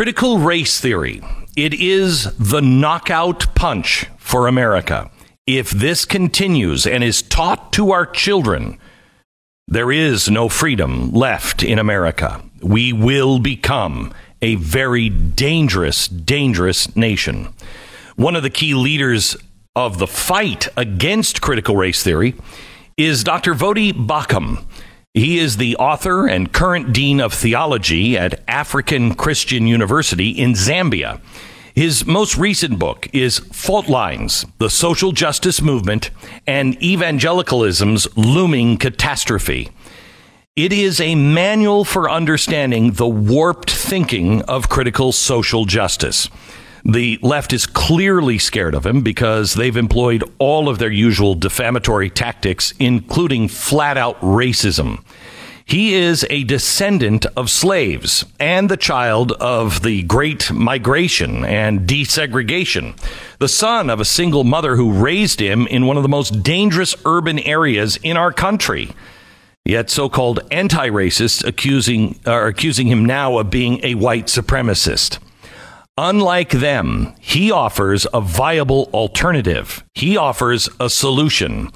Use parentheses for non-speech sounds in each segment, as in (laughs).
Critical race theory. It is the knockout punch for America. If this continues and is taught to our children, there is no freedom left in America. We will become a very dangerous, dangerous nation. One of the key leaders of the fight against critical race theory is Dr. Voddie Baucham. He is the author and current dean of theology at African Christian University in Zambia. His most recent book is Fault Lines The Social Justice Movement and Evangelicalism's Looming Catastrophe. It is a manual for understanding the warped thinking of critical social justice. The left is clearly scared of him because they've employed all of their usual defamatory tactics, including flat out racism. He is a descendant of slaves and the child of the Great Migration and desegregation, the son of a single mother who raised him in one of the most dangerous urban areas in our country. Yet so-called anti-racists accusing are accusing him now of being a white supremacist. Unlike them, he offers a viable alternative. He offers a solution.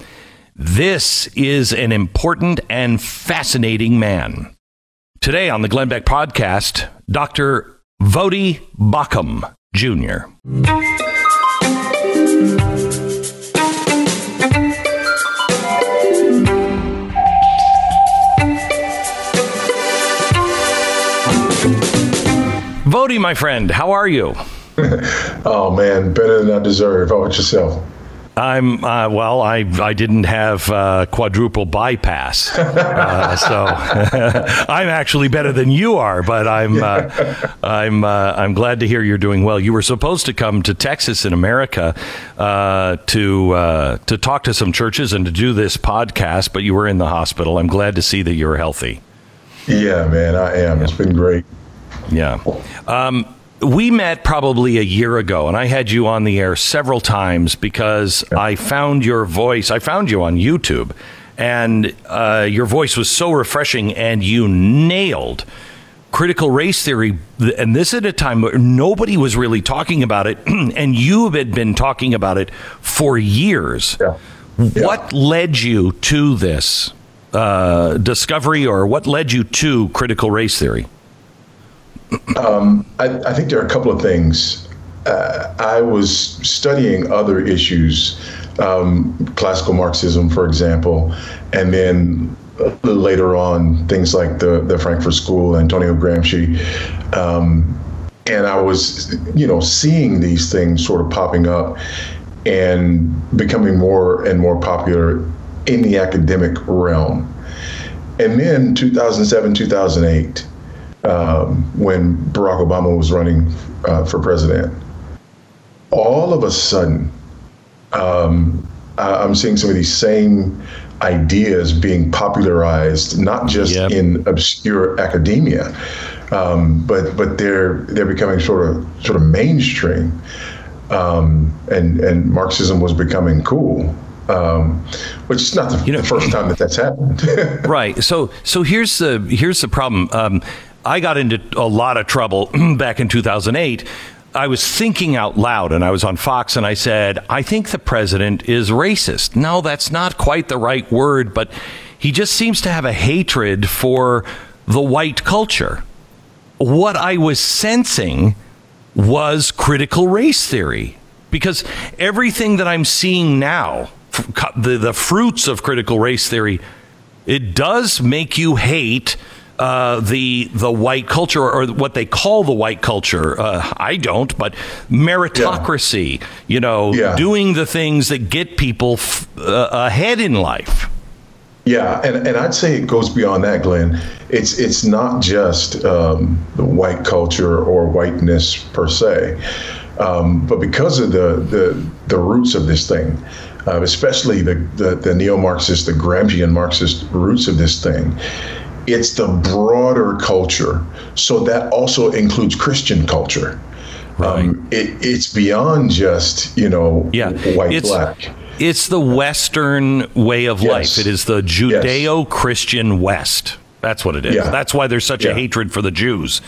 This is an important and fascinating man. Today on the Glenn Beck podcast, Dr. Voddie Baucham Jr. Voddie, my friend, how are you? (laughs) oh man, better than I deserve. How about yourself? I'm uh, well. I I didn't have uh, quadruple bypass, (laughs) uh, so (laughs) I'm actually better than you are. But I'm uh, I'm uh, I'm glad to hear you're doing well. You were supposed to come to Texas in America uh, to to talk to some churches and to do this podcast, but you were in the hospital. I'm glad to see that you're healthy. Yeah, man, I am. It's been great. Yeah. Um, we met probably a year ago, and I had you on the air several times because I found your voice. I found you on YouTube, and uh, your voice was so refreshing, and you nailed critical race theory. And this at a time where nobody was really talking about it, (clears throat) and you had been talking about it for years. Yeah. Yeah. What led you to this uh, discovery, or what led you to critical race theory? Um, I, I, think there are a couple of things. Uh, I was studying other issues, um, classical Marxism, for example, and then later on things like the the Frankfurt School, Antonio Gramsci, um, and I was, you know, seeing these things sort of popping up and becoming more and more popular in the academic realm. And then 2007, 2008 um, when Barack Obama was running uh, for president. All of a sudden, um, I'm seeing some of these same ideas being popularized, not just yep. in obscure academia, um, but but they're they're becoming sort of sort of mainstream, um, and and Marxism was becoming cool. Um, which is not the, you know, the first (clears throat) time that that's happened. (laughs) right. So so here's the here's the problem. I got into a lot of trouble (clears throat) back in 2008. I was thinking out loud and I was on Fox and I said, I think the president is racist. No, that's not quite the right word, but he just seems to have a hatred for the white culture. What I was sensing was critical race theory because everything that I'm seeing now, the, the fruits of critical race theory, it does make you hate uh, the the white culture or what they call the white culture. Uh, I don't, but meritocracy. Yeah. You know, yeah. doing the things that get people f- uh, ahead in life. Yeah, and, and I'd say it goes beyond that, Glenn. It's it's not just um, the white culture or whiteness per se, um, but because of the the, the roots of this thing, uh, especially the, the the neo-Marxist, the Gramscian Marxist roots of this thing it's the broader culture. So that also includes Christian culture. Right. Um, it, it's beyond just, you know, yeah. white, it's, black. It's the Western way of yes. life. It is the Judeo Christian West. That's what it is. Yeah. That's why there's such yeah. a hatred for the Jews.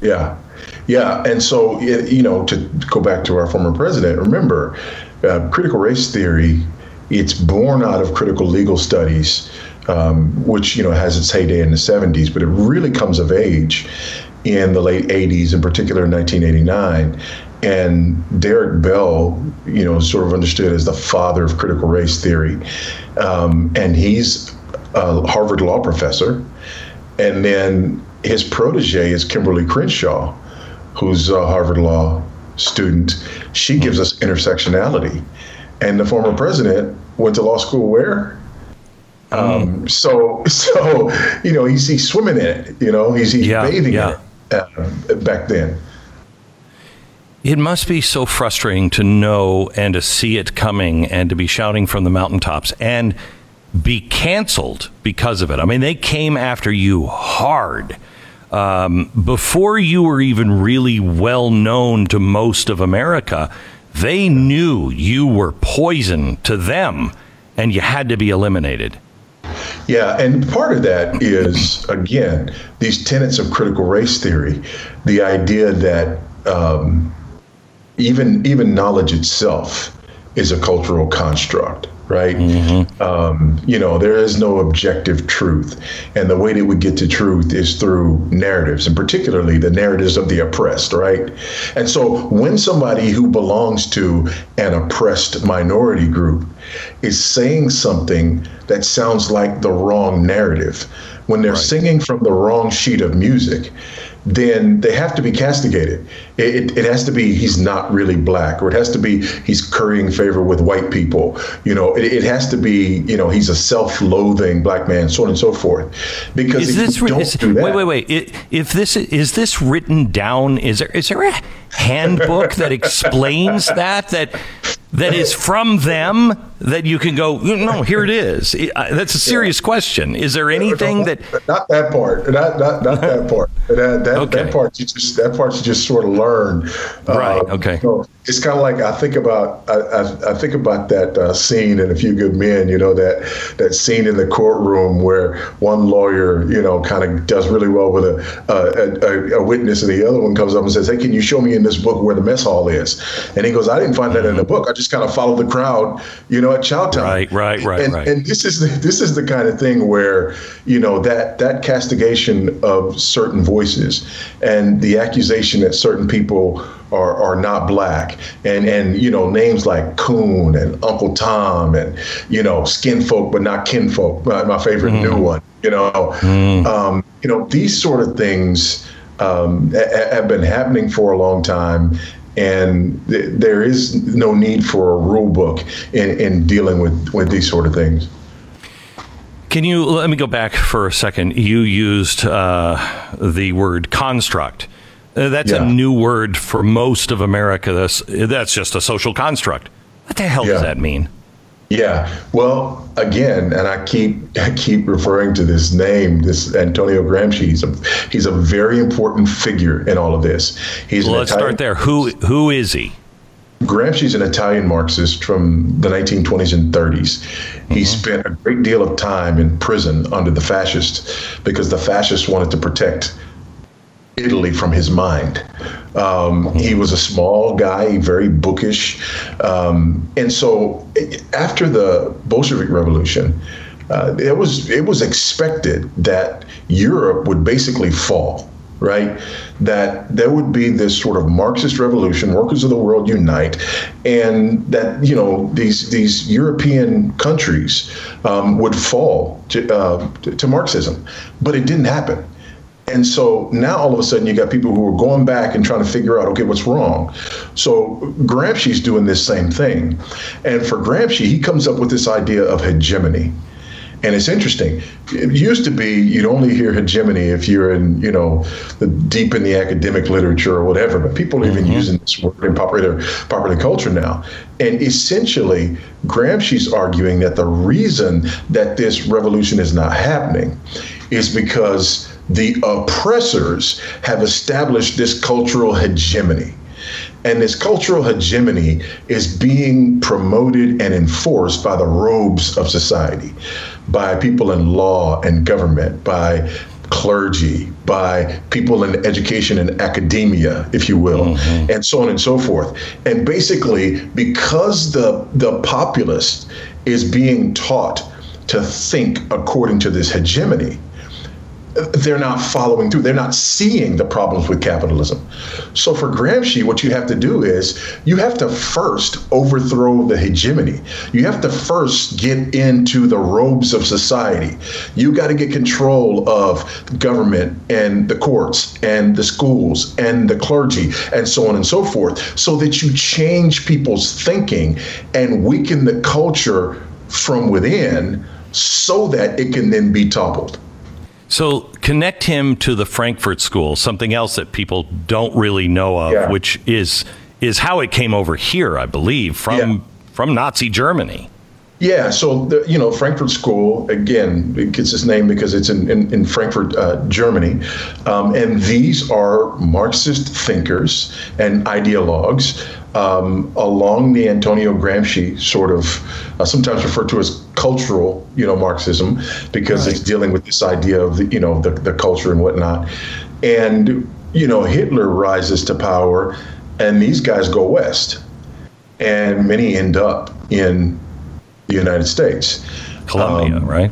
Yeah. Yeah, and so you know, to go back to our former president, remember, uh, critical race theory, it's born out of critical legal studies, um, which you know has its heyday in the 70s, but it really comes of age in the late 80s, in particular in 1989. And Derrick Bell, you know, sort of understood as the father of critical race theory, um, and he's a Harvard law professor, and then his protege is Kimberlé Crenshaw who's a Harvard Law student, she gives us intersectionality. And the former president went to law school where? Um, so, (laughs) so you know, he's, he's swimming in it. You know, he's, he's yeah, bathing yeah. in it uh, back then. It must be so frustrating to know and to see it coming and to be shouting from the mountaintops and be canceled because of it. I mean, they came after you hard um, before you were even really well known to most of America, they knew you were poison to them and you had to be eliminated. Yeah, and part of that is, again, these tenets of critical race theory, the idea that um, even even knowledge itself is a cultural construct right? Mm-hmm. Um, you know, there is no objective truth. And the way that we get to truth is through narratives, and particularly the narratives of the oppressed, right? And so when somebody who belongs to an oppressed minority group is saying something that sounds like the wrong narrative, when they're right. singing from the wrong sheet of music, then they have to be castigated. It, it, has to be he's not really black, or it has to be he's currying favor with white people. You know, it, it has to be you know he's a self-loathing black man, so on and so forth. Because is this, don't is, do that, wait, wait, wait. It, if this is this written down, is there is there a handbook that (laughs) explains that that that is from them that you can go no here it is. That's a serious yeah. question. Is there anything that not that part. Not not, not that (laughs) part. That, that, okay. that part you just that part you just sort of learn. Right uh, okay. so it's kind of like I think about I, I, I think about that uh, scene in A Few Good Men you know that that scene in the courtroom where one lawyer you know kind of does really well with a, a, a, a witness and the other one comes up and says hey can you show me in this book where the mess hall is? And he goes I didn't find that in the book. I just kind of followed the crowd, you know, at Chowtown. Right, right, right, and, right. And this is the, this is the kind of thing where you know that that castigation of certain voices and the accusation that certain people are, are not black and and you know names like Coon and Uncle Tom and you know skin folk but not kinfolk my, my favorite mm. new one you know mm. um, you know these sort of things um, have been happening for a long time and th- there is no need for a rule book in, in dealing with, with these sort of things. Can you let me go back for a second? You used uh, the word construct. Uh, that's yeah. a new word for most of America. That's, that's just a social construct. What the hell yeah. does that mean? Yeah. Well, again, and I keep (laughs) I keep referring to this name, this Antonio Gramsci. He's a he's a very important figure in all of this. He's well, let's Italian, start there. Who who is he? Gramsci's an Italian Marxist from the 1920s and 30s. He mm-hmm. spent a great deal of time in prison under the fascists because the fascists wanted to protect Italy from his mind. Um, he was a small guy, very bookish. Um, and so after the Bolshevik Revolution, uh, it was it was expected that Europe would basically fall, right? That there would be this sort of Marxist revolution, workers of the world unite, and that you know these these European countries um, would fall to, uh, to, to Marxism, but it didn't happen. And so now all of a sudden you got people who are going back and trying to figure out, okay, what's wrong? So Gramsci's doing this same thing. And for Gramsci, he comes up with this idea of hegemony. And it's interesting. It used to be you'd only hear hegemony if you're in, you know, the deep in the academic literature or whatever. But people are even mm-hmm. using this word in popular popular culture now. And essentially, Gramsci's arguing that the reason that this revolution is not happening is because the oppressors have established this cultural hegemony. And this cultural hegemony is being promoted and enforced by the robes of society, by people in law and government, by clergy, by people in education and academia, if you will, mm-hmm. and so on and so forth. And basically, because the the populace is being taught to think according to this hegemony, they're not following through. They're not seeing the problems with capitalism. So for Gramsci, what you have to do is you have to first overthrow the hegemony. You have to first get into the robes of society. You got to get control of government and the courts and the schools and the clergy and so on and so forth so that you change people's thinking and weaken the culture from within so that it can then be toppled. So connect him to the Frankfurt School, something else that people don't really know of, yeah. which is is how it came over here, I believe, from yeah. from Nazi Germany. Yeah, so the, you know Frankfurt School again it gets its name because it's in in, in Frankfurt, uh, Germany, um, and these are Marxist thinkers and ideologues um, along the Antonio Gramsci sort of uh, sometimes referred to as cultural, you know, Marxism because right. it's dealing with this idea of the, you know the, the culture and whatnot, and you know Hitler rises to power, and these guys go west, and many end up in the United States, Columbia, um, right?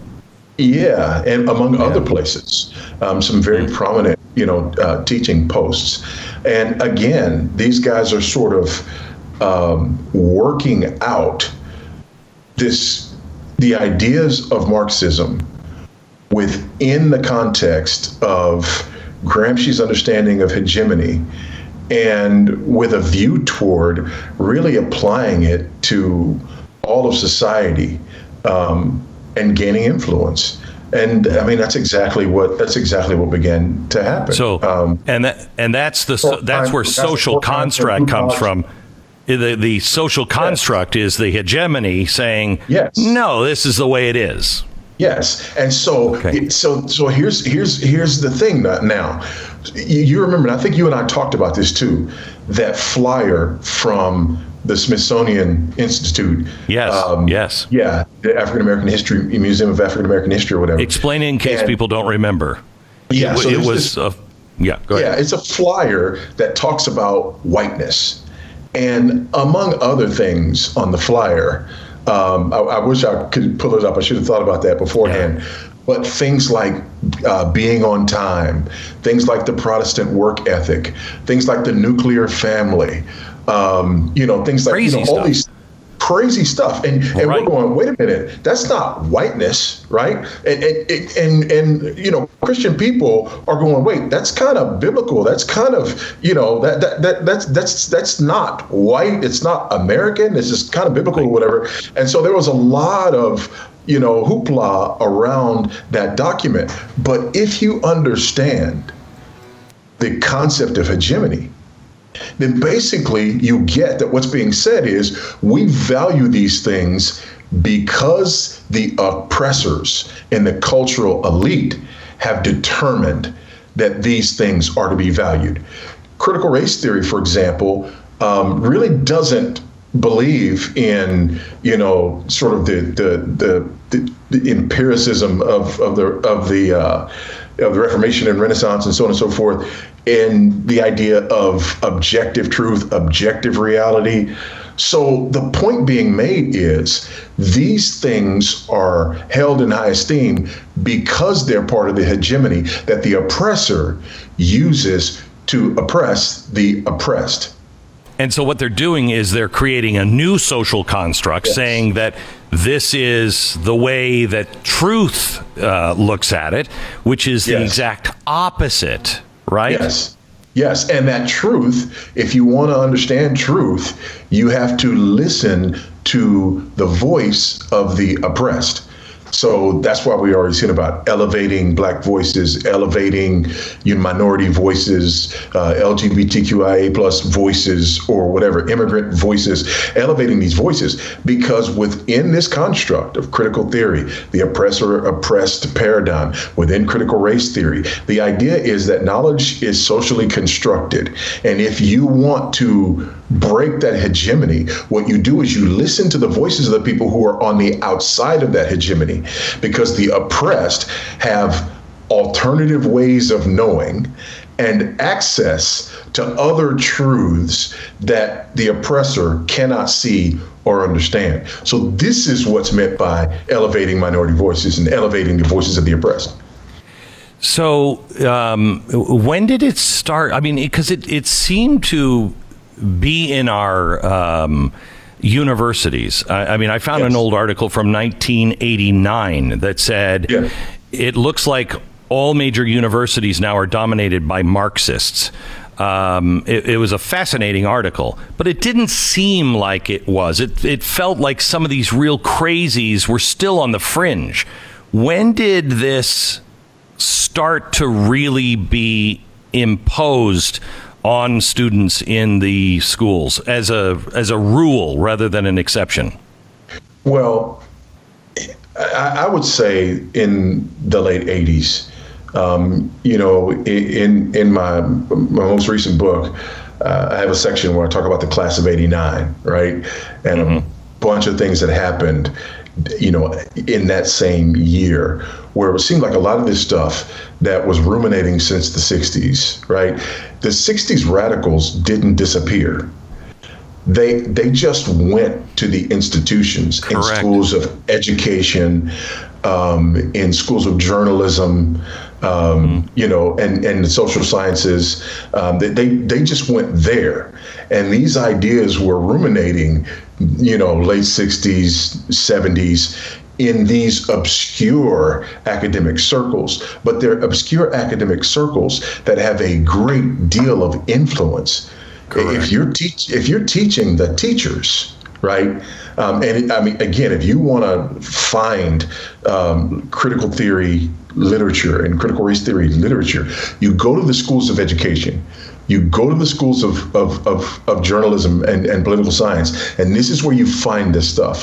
Yeah, and among yeah. other places, um, some very mm-hmm. prominent, you know, uh, teaching posts. And again, these guys are sort of um, working out this the ideas of Marxism within the context of Gramsci's understanding of hegemony and with a view toward really applying it to all of society um, and gaining influence and I mean that's exactly what that's exactly what began to happen. So, um, and that and that's the so, that's where that's social construct comes from. The the social construct yes. is the hegemony saying, yes. no, this is the way it is. Yes, and so okay. so so here's here's here's the thing now. You remember, I think you and I talked about this too. That flyer from the Smithsonian Institute. Yes. Um, yes. Yeah, the African American History Museum of African American History or whatever. Explain in case and, people don't remember. Yeah, it, so it was. This, a, yeah, go ahead. Yeah, it's a flyer that talks about whiteness, and among other things on the flyer. Um, I, I, wish I could pull it up. I should have thought about that beforehand. Yeah. But things like uh, being on time, things like the Protestant work ethic, things like the nuclear family, um, you know, things like crazy you know, all these crazy stuff. And, and right. we're going, wait a minute, that's not whiteness, right? And, and, and, and, you know, Christian people are going, wait, that's kind of biblical. That's kind of, you know, that, that, that that's, that's, that's not white. It's not American. It's just kind of biblical or whatever. And so there was a lot of, you know, hoopla around that document. But if you understand the concept of hegemony, then basically you get that what's being said is we value these things because the oppressors and the cultural elite have determined that these things are to be valued. Critical race theory, for example, um, really doesn't believe in you know sort of the the the, the, empiricism of of the of the uh, of the Reformation and Renaissance and so on and so forth and the idea of objective truth, objective reality. So the point being made is these things are held in high esteem because they're part of the hegemony that the oppressor uses to oppress the oppressed. And so what they're doing is they're creating a new social construct yes. saying that this is the way that truth uh, looks at it, which is the exact opposite right? Yes. Yes, and that truth, if you want to understand truth, you have to listen to the voice of the oppressed. So that's why we always hear about elevating black voices, elevating you know, minority voices, uh, LGBTQIA plus voices, or whatever, immigrant voices, elevating these voices. Because within this construct of critical theory, the oppressor oppressed paradigm, within critical race theory, the idea is that knowledge is socially constructed. And if you want to break that hegemony, what you do is you listen to the voices of the people who are on the outside of that hegemony because the oppressed have alternative ways of knowing and access to other truths that the oppressor cannot see or understand. So, this is what's meant by elevating minority voices and elevating the voices of the oppressed. So, um, when did it start? I mean, because it, it, seemed to be in our um, universities. I, I, mean, I found yes. an old article from 1989 that said yeah. it looks like all major universities now are dominated by Marxists. Um, it, it, was a fascinating article, but it didn't seem like it was. It, it felt like some of these real crazies were still on the fringe. When did this start to really be imposed on students in the schools as a as a rule rather than an exception? Well, I, I would say in the late '80s. Um, you know, in in my my most recent book, uh, I have a section where I talk about the class of '89, right, and mm-hmm. a bunch of things that happened you know, in that same year, where it seemed like a lot of this stuff that was ruminating since the 60s, right? The 60s radicals didn't disappear. They they just went to the institutions Correct. in schools of education, um, in schools of journalism, um, mm-hmm. you know, and and social sciences. Um, they, they they just went there, and these ideas were ruminating you know, late 60s, 70s in these obscure academic circles, but they're obscure academic circles that have a great deal of influence. Correct. If you're teach if you're teaching the teachers, right? Um, and I mean, again, if you want to find um, critical theory literature and critical race theory literature, you go to the schools of education. You go to the schools of, of, of, of, journalism and, and political science, and this is where you find this stuff.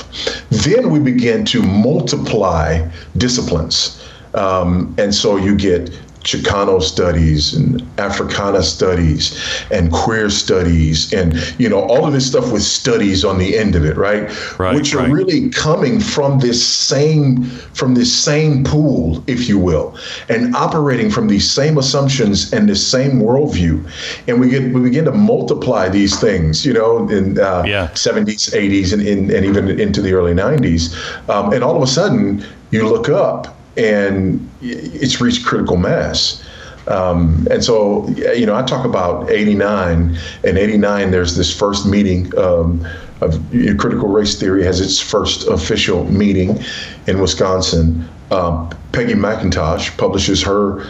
Then we begin to multiply disciplines. Um, and so you get Chicano studies and Africana studies and queer studies and you know all of this stuff with studies on the end of it, right? right Which are right. really coming from this same from this same pool, if you will, and operating from these same assumptions and this same worldview, and we get we begin to multiply these things, you know, in uh, yeah. 70s, 80s, and, and, and even into the early 90s, um, and all of a sudden you look up and it's reached critical mass. Um, and so, you know, I talk about 89. and 89, there's this first meeting um, of critical race theory has its first official meeting in Wisconsin. Um, Peggy McIntosh publishes her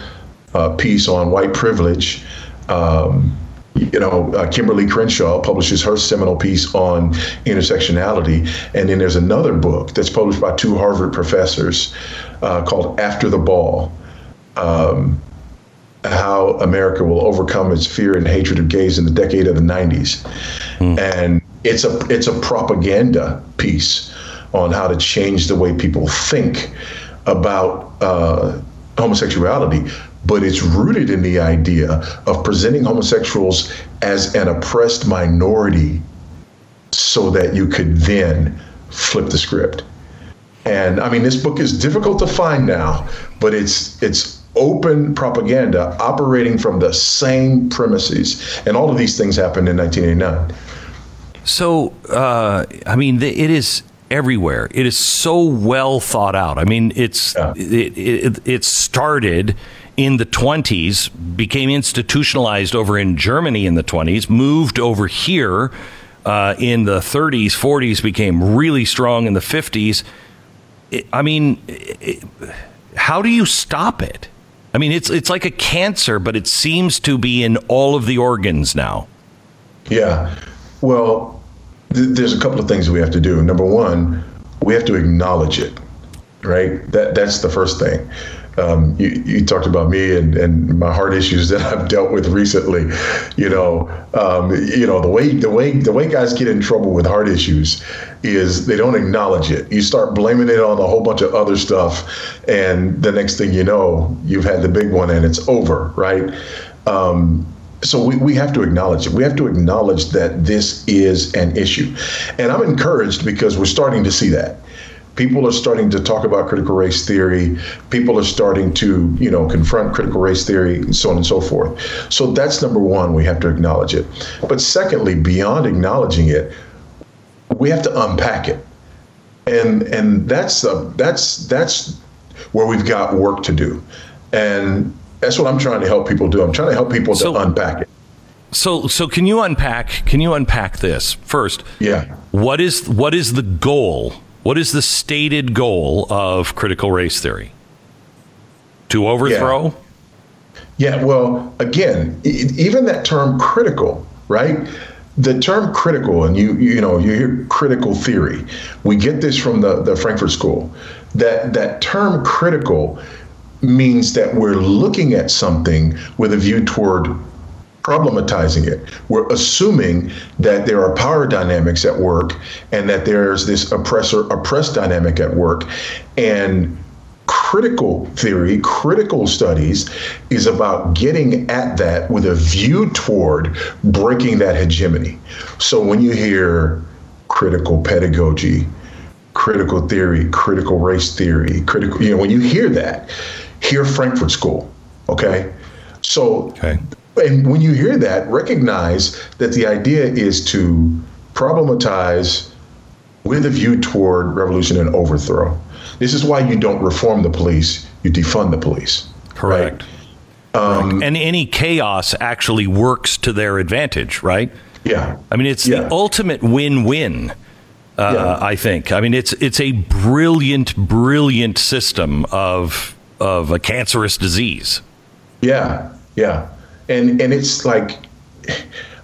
uh, piece on white privilege. Um, you know, uh, Kimberlé Crenshaw publishes her seminal piece on intersectionality. And then there's another book that's published by two Harvard professors uh, called After the Ball. Um, how America will overcome its fear and hatred of gays in the decade of the 90s. Mm. And it's a it's a propaganda piece on how to change the way people think about uh, homosexuality but it's rooted in the idea of presenting homosexuals as an oppressed minority so that you could then flip the script. And I mean, this book is difficult to find now, but it's it's open propaganda operating from the same premises. And all of these things happened in 1989. So, uh, I mean, it is everywhere. It is so well thought out. I mean, it's yeah. it, it, it started in the 20s, became institutionalized over in Germany in the 20s, moved over here uh, in the 30s, 40s, became really strong in the 50s. I mean, it, how do you stop it? I mean, it's it's like a cancer, but it seems to be in all of the organs now. Yeah. Well, th- there's a couple of things we have to do. Number one, we have to acknowledge it, right? That that's the first thing um, you, you, talked about me and, and my heart issues that (laughs) I've dealt with recently. You know, um, you know the way the way the way guys get in trouble with heart issues is they don't acknowledge it. You start blaming it on a whole bunch of other stuff, and the next thing you know, you've had the big one and it's over, right? Um, so we, we have to acknowledge it. We have to acknowledge that this is an issue. And I'm encouraged because we're starting to see that people are starting to talk about critical race theory. People are starting to, you know, confront critical race theory, and so on and so forth. So that's number one. We have to acknowledge it. But secondly, beyond acknowledging it, we have to unpack it, and and that's uh, that's that's where we've got work to do, and that's what I'm trying to help people do. I'm trying to help people so, to unpack it. So, so can you unpack? Can you unpack this first? Yeah. What is what is the goal? What is the stated goal of critical race theory? To overthrow? Yeah. yeah well, again, even that term "critical," right? The term "critical," and you you know you hear critical theory. We get this from the the Frankfurt School. That that term "critical" means that we're looking at something with a view toward problematizing it. We're assuming that there are power dynamics at work and that there's this oppressor oppressed dynamic at work. And critical theory, critical studies is about getting at that with a view toward breaking that hegemony. So when you hear critical pedagogy, critical theory, critical race theory, critical, you know, when you hear that, hear Frankfurt School, okay? So okay and when you hear that, recognize that the idea is to problematize with a view toward revolution and overthrow. This is why you don't reform the police, you defund the police. Correct. Right? Um, and any chaos actually works to their advantage, right? Yeah. I mean, it's yeah. the ultimate win-win. Uh, yeah. I think. I mean, it's it's a brilliant, brilliant system of of a cancerous disease. Yeah, yeah and and it's like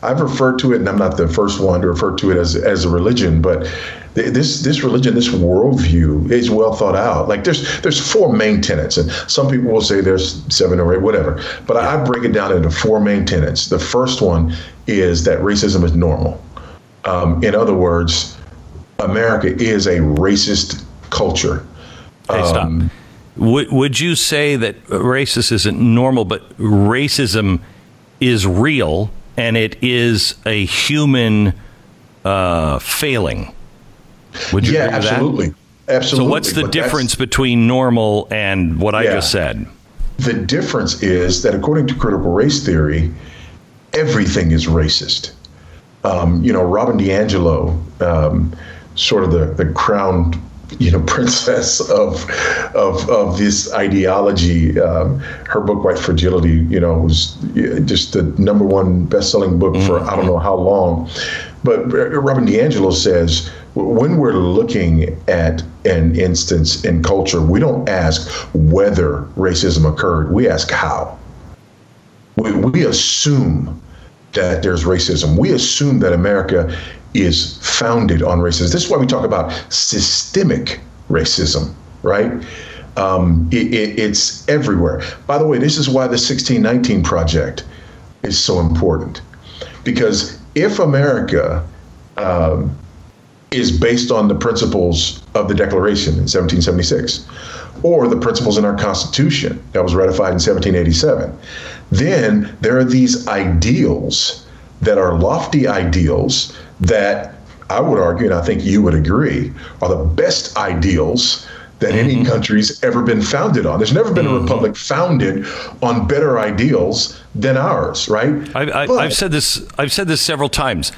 I've referred to it, and I'm not the first one to refer to it as as a religion, but this this religion, this worldview is well thought out. Like there's there's four main tenets, and some people will say there's seven or eight, whatever. But I, I break it down into four main tenets. The first one is that racism is normal. Um, in other words, America is a racist culture. Hey, stop. Um, would, would you say that racism isn't normal, but racism is real and it is a human uh, failing. Would you yeah, absolutely. That? Absolutely. So, what's the but difference between normal and what yeah. I just said? The difference is that according to critical race theory, everything is racist. Um, you know, Robin DiAngelo, um, sort of the, the crown you know (laughs) princess of of of this ideology. Um, her book White Fragility, you know, was just the number one best-selling book for I don't know how long. But Robin DiAngelo says when we're looking at an instance in culture, we don't ask whether racism occurred. We ask how. We, we assume that there's racism. We assume that America is founded on racism. This is why we talk about systemic racism, right? Um, it, it, it's everywhere. By the way, this is why the 1619 Project is so important. Because if America um, is based on the principles of the Declaration in 1776, or the principles in our Constitution that was ratified in 1787, then there are these ideals that are lofty ideals that I would argue, and I think you would agree, are the best ideals that mm-hmm. any country's ever been founded on. There's never been mm-hmm. a republic founded on better ideals than ours, right? I, have said this. I've said this several times.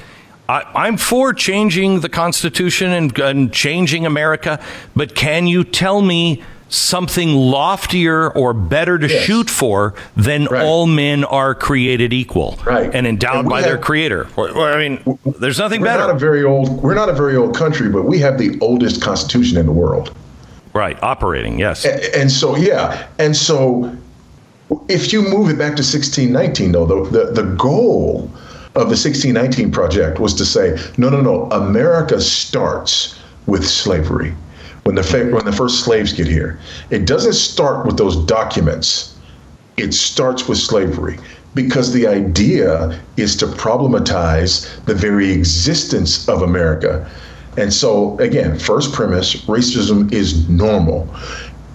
I, am for changing the Constitution and, and changing America, but can you tell me something loftier or better to yes. shoot for than right. all men are created equal right. and endowed and by have, their creator. I mean, there's nothing we're better. Not a very old, we're not a very old country, but we have the oldest constitution in the world. Right, operating, yes. And, and so, yeah. And so, if you move it back to 1619, though, the, the, the goal of the 1619 project was to say, no, no, no, America starts with slavery when the when the first slaves get here. It doesn't start with those documents. It starts with slavery because the idea is to problematize the very existence of America. And so again, first premise, racism is normal.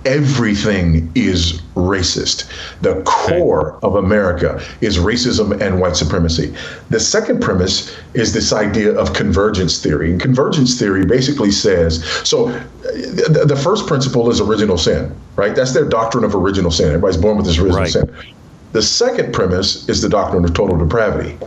Everything is racist. The core of America is racism and white supremacy. The second premise is this idea of convergence theory. And convergence theory basically says so uh, the first principle is original sin, right? That's their doctrine of original sin. Everybody's born with this original right. sin. The second premise is the doctrine of total depravity.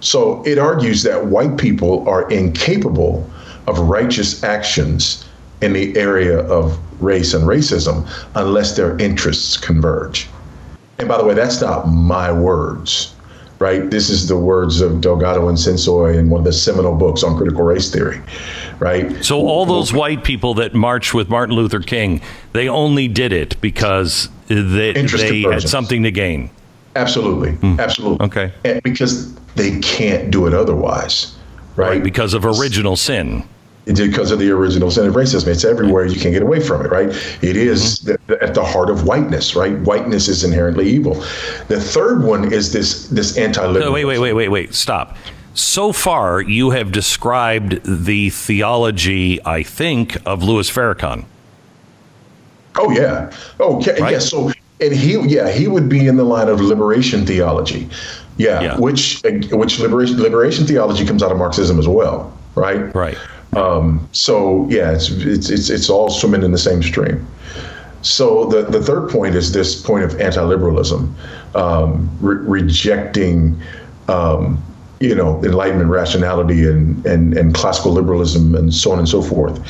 So it argues that white people are incapable of righteous actions in the area of race and racism unless their interests converge. And by the way, that's not my words, right? This is the words of Delgado and Censoy in one of the seminal books on critical race theory, right? So all those white people that marched with Martin Luther King, they only did it because they, they had something to gain. Absolutely, mm. absolutely. Okay, and because they can't do it otherwise, right? right because of original sin because of the original sin of racism. It's everywhere. You can't get away from it, right? It is mm-hmm. the, at the heart of whiteness, right? Whiteness is inherently evil. The third one is this this anti-liberal. wait, wait, wait, wait, wait. Stop. So far, you have described the theology, I think, of Louis Farrakhan. Oh yeah. Okay. Right? Yeah. So and he, yeah, he would be in the line of liberation theology. Yeah, yeah. which which liberation liberation theology comes out of Marxism as well, right? Right. Um, so yeah, it's, it's it's it's all swimming in the same stream. So the the third point is this point of anti-liberalism, um, re- rejecting. Um, you know, enlightenment, rationality, and, and, and classical liberalism, and so on and so forth.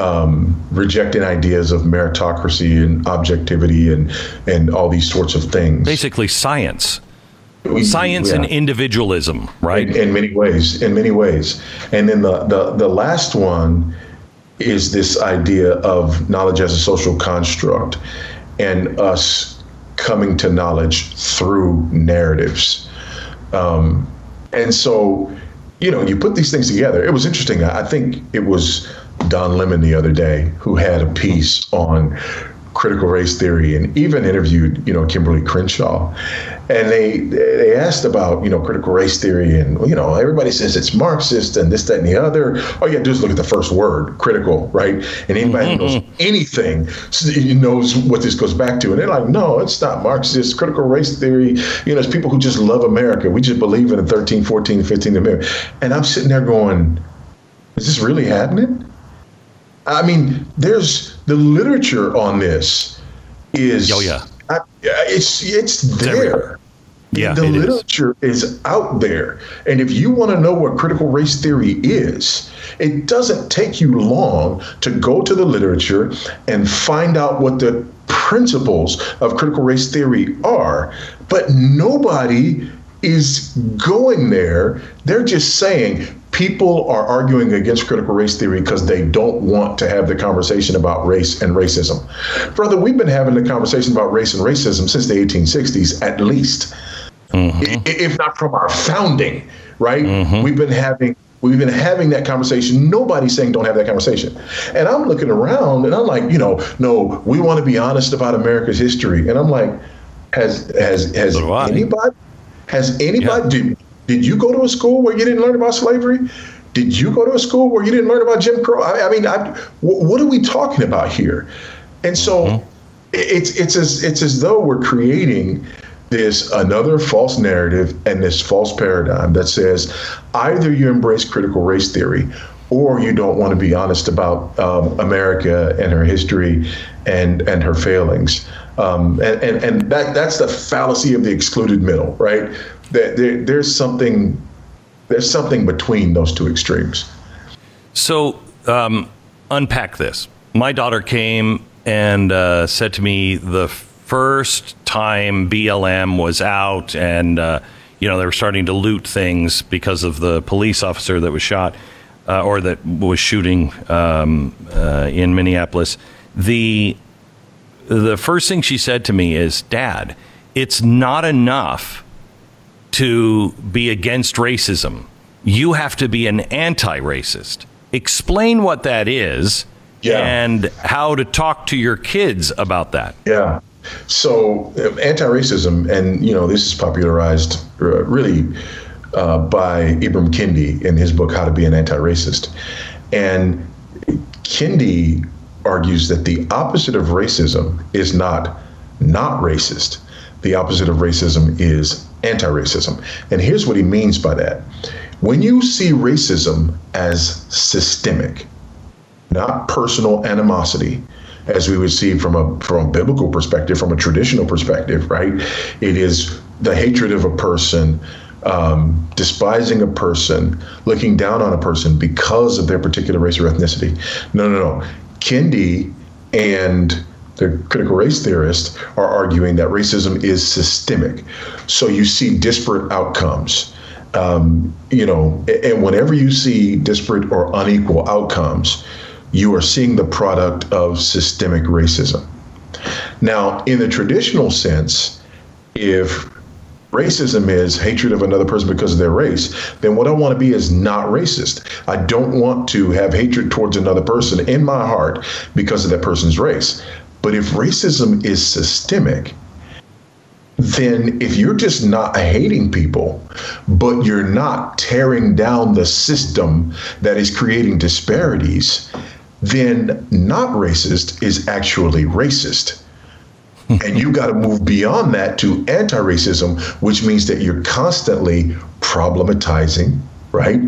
Um, rejecting ideas of meritocracy and objectivity and and all these sorts of things. Basically, science science yeah. and individualism, right? In, in, many ways, in many ways. And then the, the, the last one is this idea of knowledge as a social construct and us coming to knowledge through narratives. Um, and so, you know, you put these things together. It was interesting. I think it was Don Lemon the other day who had a piece on critical race theory and even interviewed, you know, Kimberlé Crenshaw. And they they asked about, you know, critical race theory and, you know, everybody says it's Marxist and this, that, and the other. All you have to do is look at the first word, critical, right? And anybody mm-hmm. who knows anything knows what this goes back to. And they're like, no, it's not Marxist. Critical race theory, you know, it's people who just love America. We just believe in the 13, 14, 15 America. And I'm sitting there going, is this really happening? I mean, there's the literature on this is oh yeah, I, it's it's there. yeah, the literature is. is out there, and if you want to know what critical race theory is, it doesn't take you long to go to the literature and find out what the principles of critical race theory are. But nobody is going there. They're just saying people are arguing against critical race theory because they don't want to have the conversation about race and racism. Brother, we've been having the conversation about race and racism since the 1860s, at least, mm-hmm. if not from our founding, right? Mm-hmm. We've been having We've been having that conversation. Nobody's saying don't have that conversation. And I'm looking around and I'm like, you know, no, we want to be honest about America's history. And I'm like, has has has anybody has anybody yeah. Did you go to a school where you didn't learn about slavery? Did you go to a school where you didn't learn about Jim Crow? I, I mean, I, what are we talking about here? And so mm-hmm. it's it's as it's as though we're creating this another false narrative and this false paradigm that says either you embrace critical race theory or you don't want to be honest about um, America and her history and and her failings. Um, and, and and that that's the fallacy of the excluded middle, right? That there, there's something there's something between those two extremes. So um, unpack this. My daughter came and uh, said to me the first time BLM was out, and uh, you know they were starting to loot things because of the police officer that was shot uh, or that was shooting um, uh, in Minneapolis. The the first thing she said to me is, "Dad, it's not enough to be against racism. You have to be an anti-racist. Explain what that is." Yeah. And how to talk to your kids about that. Yeah. So, anti-racism, and you know, this is popularized uh, really uh, by Ibram Kendi in his book How to Be an Anti-Racist, and Kendi argues that the opposite of racism is not not racist. The opposite of racism is anti racism. And here's what he means by that. When you see racism as systemic, not personal animosity, as we would see from a from a biblical perspective, from a traditional perspective, right? It is the hatred of a person, um, despising a person, looking down on a person because of their particular race or ethnicity. No, no, no. Kendi and the critical race theorists are arguing that racism is systemic. So you see disparate outcomes. Um, you know, and whenever you see disparate or unequal outcomes, you are seeing the product of systemic racism. Now, in the traditional sense, if racism is hatred of another person because of their race, then what I want to be is not racist. I don't want to have hatred towards another person in my heart because of that person's race. But if racism is systemic, then if you're just not hating people, but you're not tearing down the system that is creating disparities, then not racist is actually racist. and you've got to move beyond that to anti racism, which means that you're constantly problematizing, right?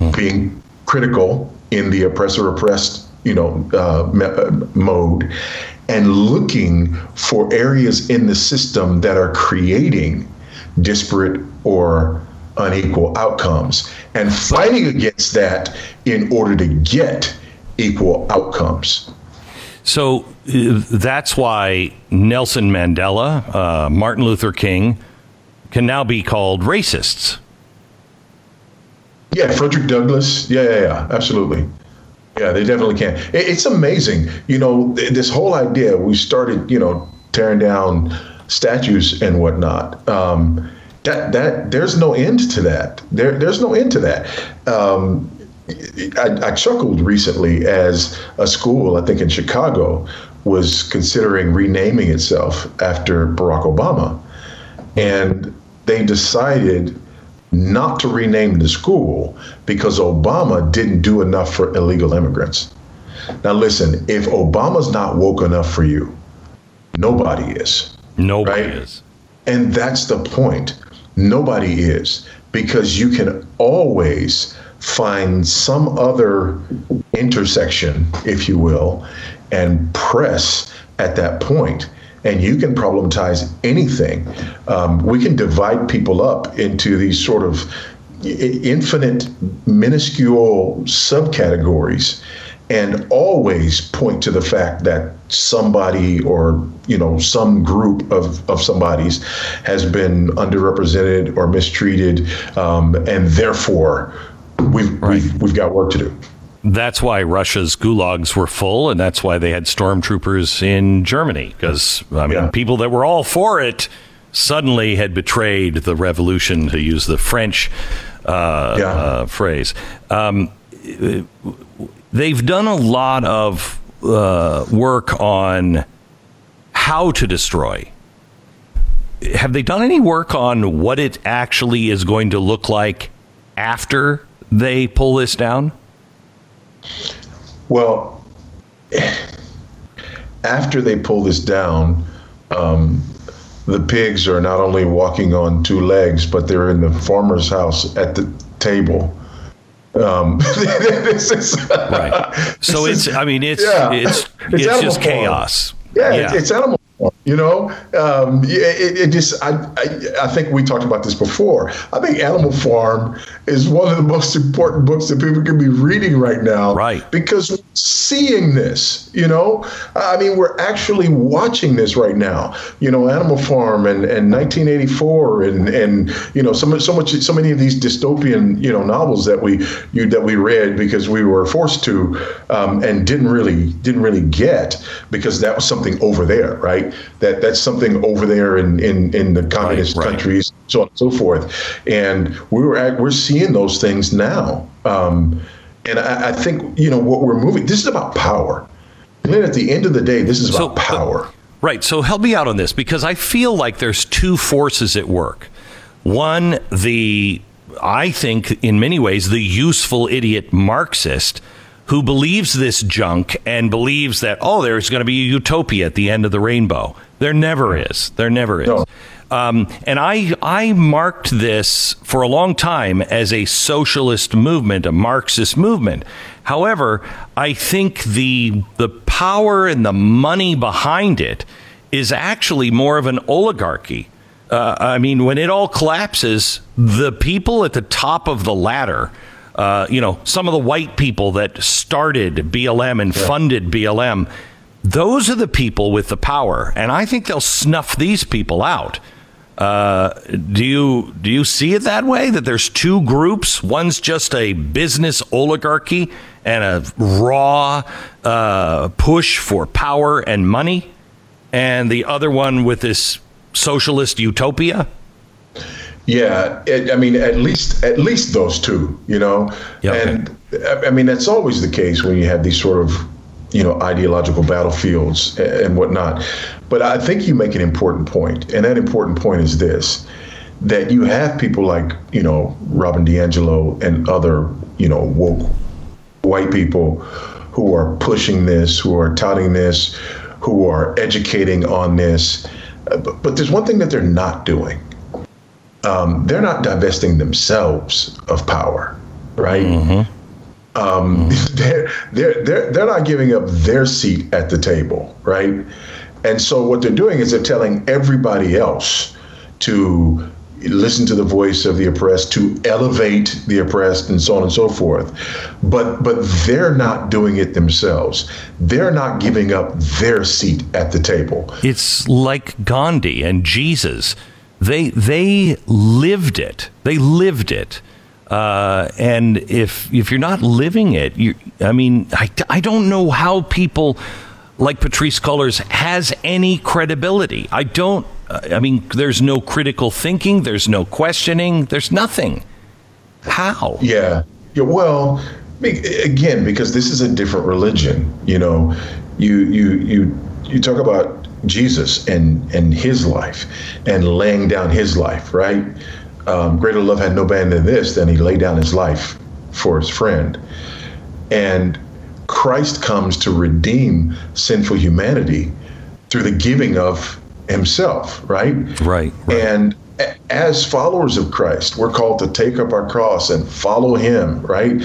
Mm. Being critical in the oppressor oppressed you know uh, uh, mode and looking for areas in the system that are creating disparate or unequal outcomes and fighting against that in order to get equal outcomes. So uh, that's why Nelson Mandela, uh, Martin Luther King can now be called racists. Yeah, Frederick Douglass. Yeah, yeah, yeah, absolutely. Yeah, they definitely can. It's amazing. You know, this whole idea, we started, you know, tearing down statues and whatnot. Um, that, that there's no end to that. There, there's no end to that. Um, I, I, chuckled recently as a school, I think in Chicago, was considering renaming itself after Barack Obama. And they decided not to rename the school because Obama didn't do enough for illegal immigrants. Now, listen, if Obama's not woke enough for you, nobody is. Nobody right? is. And that's the point. Nobody is because you can always find some other intersection, if you will, and press at that point and you can problematize anything. Um, we can divide people up into these sort of infinite, minuscule subcategories and always point to the fact that somebody or you know some group of, of somebody's has been underrepresented or mistreated um, and therefore we've, right. we've we've got work to do that's why Russia's gulags were full, and that's why they had stormtroopers in Germany. Because I mean, yeah. people that were all for it suddenly had betrayed the revolution, to use the French uh, yeah. uh, phrase. Um, they've done a lot of uh, work on how to destroy. Have they done any work on what it actually is going to look like after they pull this down? Well, after they pull this down, um, the pigs are not only walking on two legs, but they're in the farmer's house at the table. Um, (laughs) right. So it's, I mean, it's, yeah, it's, it's, it's just chaos. Yeah, yeah. It's, it's animal you know, um, it, it, just I, I, I think we talked about this before. I think Animal Farm is one of the most important books that people can be reading right now. Right. Because seeing this, you know, I mean, we're actually watching this right now. You know, Animal Farm and, and 1984 and and you know so much so much so many of these dystopian you know novels that we you that we read because we were forced to um, and didn't really didn't really get because that was something over there, right? That that's something over there in in, in the communist right, right. countries, so on and so forth. And we were at, we're seeing those things now. Um, and I, I, think you know what we're moving. This is about power. And then at the end of the day, this is about so, power. Uh, right. So help me out on this because I feel like there's two forces at work. One, the I think in many ways the useful idiot Marxist who believes this junk and believes that, oh, there's going to be a utopia at the end of the rainbow. There never is. There never is. No. Um, and I, I marked this for a long time as a socialist movement, a Marxist movement. However, I think the, the power and the money behind it is actually more of an oligarchy. Uh, I mean, when it all collapses, the people at the top of the ladder, uh, you know, some of the white people that started BLM and yeah. funded BLM, those are the people with the power. And I think they'll snuff these people out. Uh, do you do you see it that way? That there's two groups. One's just a business oligarchy and a raw uh, push for power and money, and the other one with this socialist utopia. Yeah, it, I mean, at least at least those two, you know, yeah, and. I mean that's always the case when you have these sort of you know ideological battlefields and whatnot. But I think you make an important point, and that important point is this: that you have people like you know Robin DiAngelo and other you know woke white people who are pushing this, who are touting this, who are educating on this. But, but there's one thing that they're not doing. Um, they're not divesting themselves of power, right? Mm-hmm. Um, mm-hmm. (laughs) they're, they're, they're, they're not giving up their seat at the table, right? And so what they're doing is they're telling everybody else to listen to the voice of the oppressed, to elevate the oppressed, and so on and so forth. But but they're not doing it themselves. They're not giving up their seat at the table. It's like Gandhi and Jesus. They they lived it. They lived it. Uh, and if if you're not living it, you I mean, I, I don't know how people like Patrisse Cullors has any credibility. I don't, uh, I mean, there's no critical thinking, there's no questioning, there's nothing. How? Yeah. Yeah. Well, again, because this is a different religion, you know, you, you, you, you talk about Jesus and, and his life and laying down his life, right? Um, greater love had no band than this, then he laid down his life for his friend. And Christ comes to redeem sinful humanity through the giving of himself, right? Right. right. And as followers of Christ, we're called to take up our cross and follow him, right?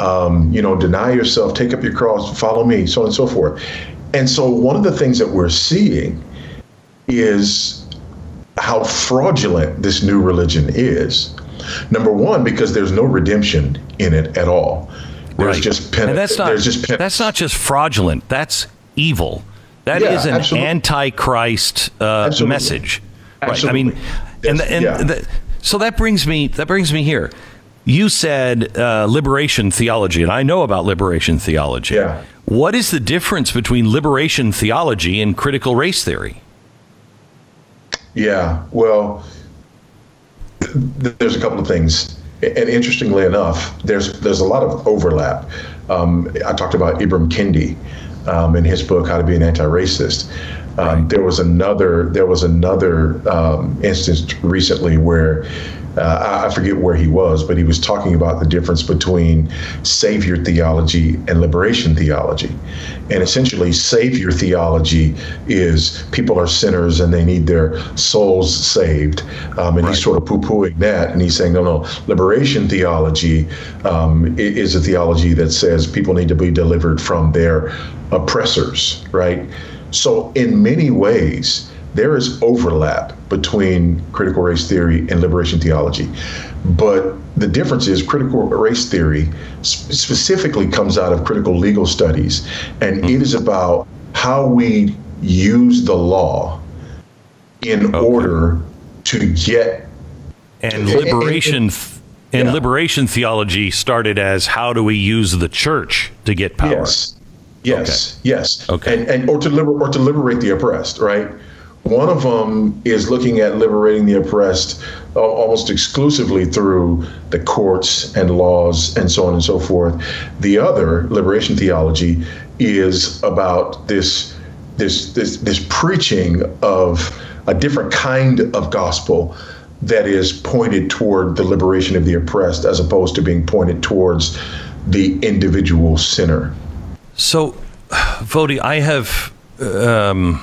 Um, you know, deny yourself, take up your cross, follow me, so on and so forth. And so, one of the things that we're seeing is how fraudulent this new religion is. Number one, because there's no redemption in it at all. There's right. just pen- and that's not just pen- that's not just fraudulent. That's evil. That yeah, is an absolutely. antichrist uh, message. Absolutely. I mean, and the, and yeah. the, so that brings me that brings me here. You said uh, liberation theology, and I know about liberation theology. Yeah. What is the difference between liberation theology and critical race theory? Yeah. Well, th- there's a couple of things and interestingly enough, there's there's a lot of overlap. Um, I talked about Ibram Kendi um, in his book How to Be an Anti-Racist. Um, there was another there was another um, instance recently where uh, I forget where he was, but he was talking about the difference between savior theology and liberation theology. And essentially, savior theology is people are sinners and they need their souls saved. Um, and right. he's sort of poo pooing that. And he's saying, no, no, liberation theology um, is a theology that says people need to be delivered from their oppressors, right? So, in many ways, there is overlap between critical race theory and liberation theology. But the difference is critical race theory specifically comes out of critical legal studies, and mm-hmm. it is about how we use the law in okay. order to get. And liberation. And, yeah. liberation theology started as how do we use the church to get power? Yes, yes, okay. yes. Okay, and, and or to liber- or to liberate the oppressed, right? One of them is looking at liberating the oppressed uh, almost exclusively through the courts and laws and so on and so forth. The other, liberation theology, is about this this this this preaching of a different kind of gospel that is pointed toward the liberation of the oppressed as opposed to being pointed towards the individual sinner. So, Voddie, I have, um,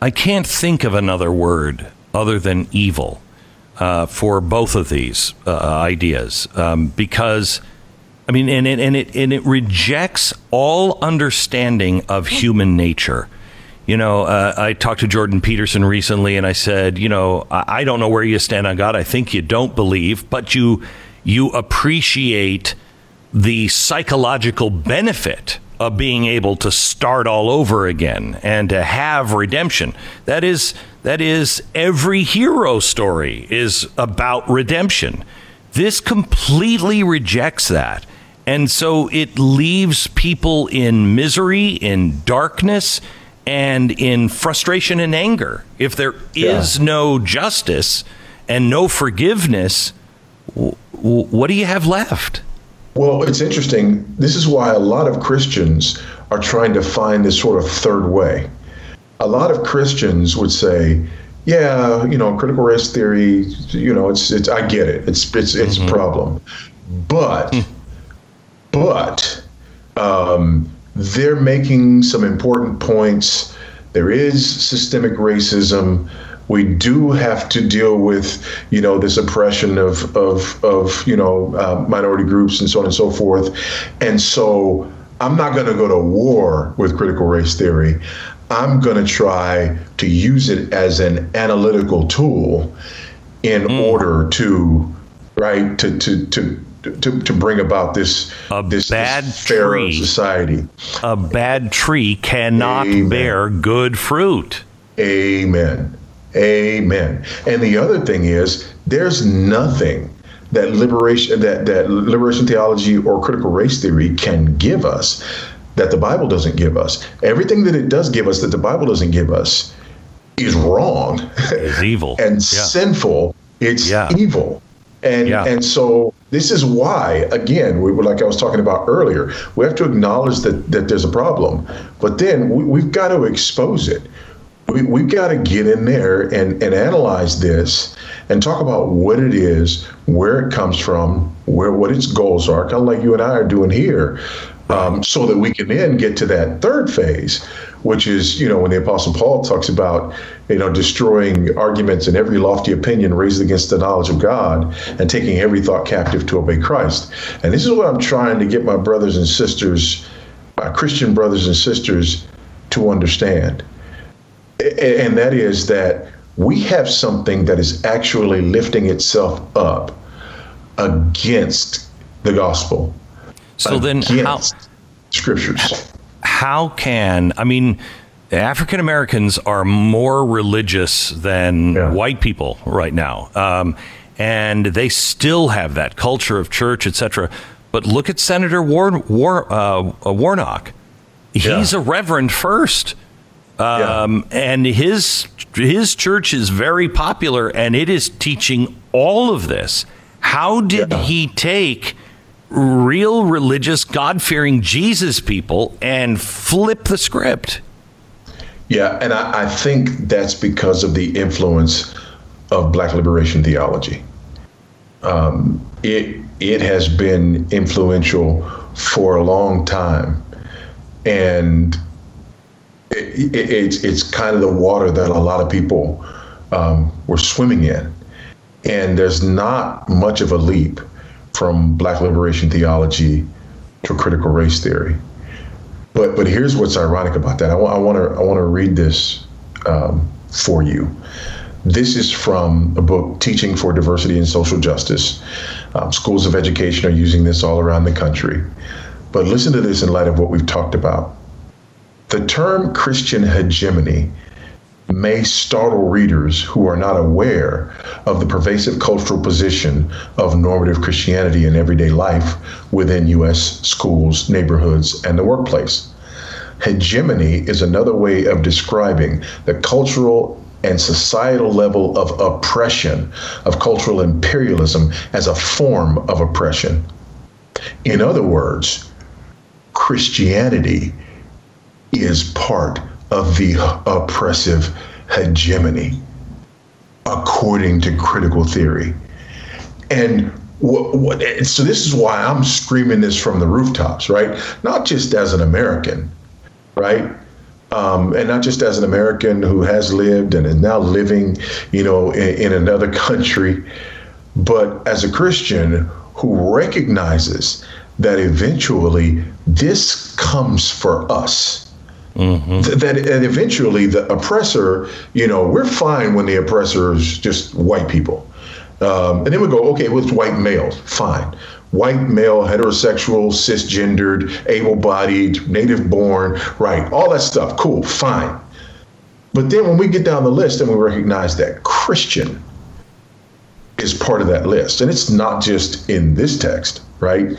I can't think of another word other than evil uh, for both of these uh, ideas um, because. I mean, and it, and it and it rejects all understanding of human nature. You know, uh, I talked to Jordan Peterson recently, and I said, you know, I, I don't know where you stand on God. I think you don't believe, but you you appreciate the psychological benefit of being able to start all over again and to have redemption. That is that is every hero story is about redemption. This completely rejects that. And so it leaves people in misery, in darkness, and in frustration and anger. If there is yeah. no justice and no forgiveness, w- w- what do you have left? Well, it's interesting. This is why a lot of Christians are trying to find this sort of third way. A lot of Christians would say, "Yeah, you know, critical race theory, you know, it's it's I get it. It's it's it's mm-hmm. a problem." But mm. but um, they're making some important points. There is systemic racism. We do have to deal with, you know, this oppression of of of you know uh, minority groups and so on and so forth. And so I'm not going to go to war with critical race theory. I'm going to try to use it as an analytical tool in mm. order to right to to to to, to bring about this a this, bad this tree society. A bad tree cannot Amen. bear good fruit. Amen. Amen. And the other thing is, there's nothing that liberation that that liberation theology or critical race theory can give us that the Bible doesn't give us. Everything that it does give us that the Bible doesn't give us is wrong. Is evil (laughs) and yeah. sinful. It's yeah. evil. And yeah. and so this is why, again, we were like I was talking about earlier, we have to acknowledge that that there's a problem, but then we, have got to expose it. We, we've got to get in there and, and analyze this and talk about what it is, where it comes from, where what its goals are, kind of like you and I are doing here, um, so that we can then get to that third phase, which is, you know, when the Apostle Paul talks about, you know, destroying arguments and every lofty opinion raised against the knowledge of God and taking every thought captive to obey Christ. And this is what I'm trying to get my brothers and sisters, my Christian brothers and sisters, to understand. And that is that we have something that is actually lifting itself up against the gospel. So then, how scriptures? how can I mean? African Americans are more religious than yeah. white people right now, um, and they still have that culture of church, etc. But look at Senator War, War, uh, Warnock; he's yeah. a reverend first, um, yeah. and his his church is very popular, and it is teaching all of this. How did he take? real religious, God fearing Jesus people and flip the script. Yeah, and I, I, think that's because of the influence of Black liberation theology. Um, it it has been influential for a long time, and it, it, it's it's kind of the water that a lot of people um, were swimming in, and there's not much of a leap from black liberation theology to critical race theory. But but here's what's ironic about that. I, want to I want to read this um, for you. This is from a book, Teaching for Diversity and Social Justice. Um, schools of education are using this all around the country. But listen to this in light of what we've talked about. The term Christian hegemony may startle readers who are not aware of the pervasive cultural position of normative Christianity in everyday life within U.S. schools, neighborhoods, and the workplace. Hegemony is another way of describing the cultural and societal level of oppression, of cultural imperialism as a form of oppression. In other words, Christianity is part of the oppressive hegemony, according to critical theory. And what, what, so this is why I'm screaming this from the rooftops, right? Not just as an American, right? Um, and not just as an American who has lived and is now living, you know, in, in another (laughs) country, but as a Christian who recognizes that eventually this comes for us. Mm-hmm. Th- that and eventually the oppressor, you know, we're fine when the oppressor is just white people. Um, and then we go, okay, well, it's white males, fine. White male, heterosexual, cisgendered, able bodied, native born, right, all that stuff, cool, fine. But then when we get down the list and we recognize that Christian is part of that list, and it's not just in this text, right?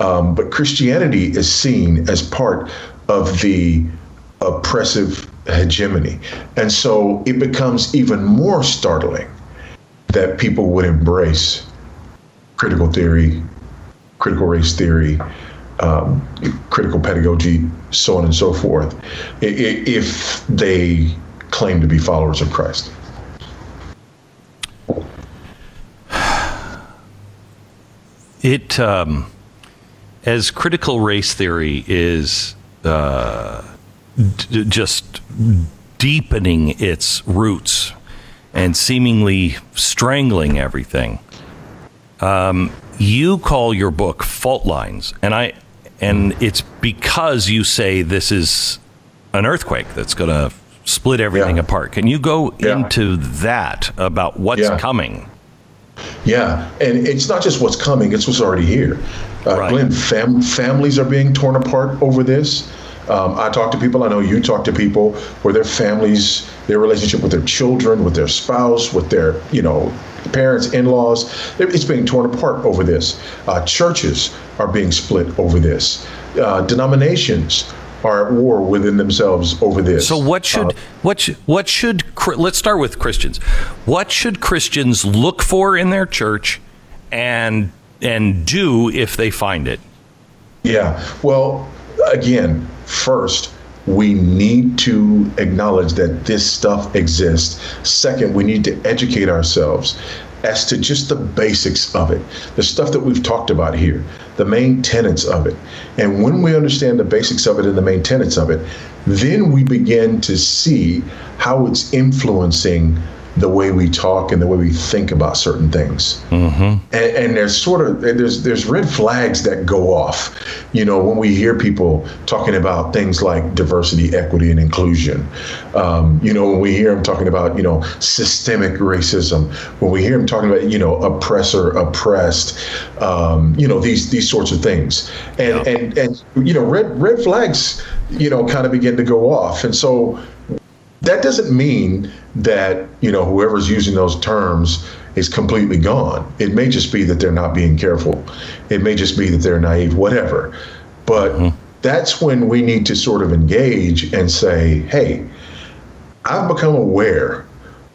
Um, but Christianity is seen as part of the oppressive hegemony. And so it becomes even more startling that people would embrace critical theory, critical race theory, um, critical pedagogy, so on and so forth, if they claim to be followers of Christ. (sighs) It, um, as critical race theory is uh, d- just deepening its roots and seemingly strangling everything. Um, you call your book Fault Lines, and I, and it's because you say this is an earthquake that's going to split everything yeah. apart. Can you go yeah. into that about what's yeah. coming? Yeah, and it's not just what's coming; it's what's already here. Uh, right. Glenn, fam- families are being torn apart over this. Um, I talk to people, I know you talk to people where their families, their relationship with their children, with their spouse, with their, you know, parents, in laws, it's being torn apart over this. Uh, churches are being split over this. Uh, denominations are at war within themselves over this. So what should uh, what should, what should let's start with Christians. What should Christians look for in their church and and do if they find it? Yeah. Well, again, first, we need to acknowledge that this stuff exists. Second, we need to educate ourselves as to just the basics of it, the stuff that we've talked about here, the main tenets of it. And when we understand the basics of it and the main tenets of it, then we begin to see how it's influencing the way we talk and the way we think about certain things. Mm-hmm. And, and, there's sort of there's there's red flags that go off, you know, when we hear people talking about things like diversity, equity, and inclusion. Um, you know, when we hear them talking about you know systemic racism, when we hear them talking about you know oppressor, oppressed, um, you know these these sorts of things, and yeah. and and you know red red flags, you know, kind of begin to go off, and so that doesn't mean that you know whoever's using those terms is completely gone. It may just be that they're not being careful. It may just be that they're naive, whatever. But mm-hmm. that's when we need to sort of engage and say, hey, I've become aware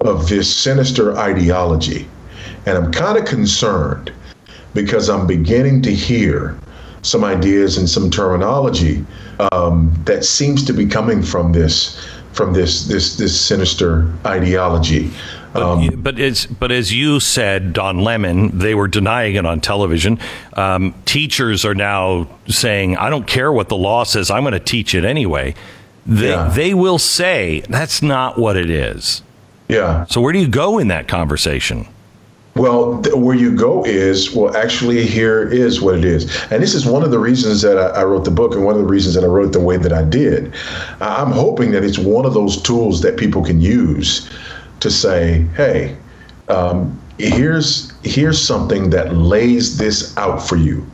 of this sinister ideology, and I'm kind of concerned because I'm beginning to hear some ideas and some terminology um, that seems to be coming from this from this this this sinister ideology. Um, but, as but as you said, Don Lemon, they were denying it on television. Um, teachers are now saying, "I don't care what the law says. I'm going to teach it anyway." They yeah. they will say that's not what it is. Yeah. So where do you go in that conversation? Well, th- where you go is, well, actually, here is what it is. And this is one of the reasons that I, I, wrote the book and one of the reasons that I wrote it the way that I did. I'm hoping that it's one of those tools that people can use to say, hey, um, here's here's something that lays this out for you,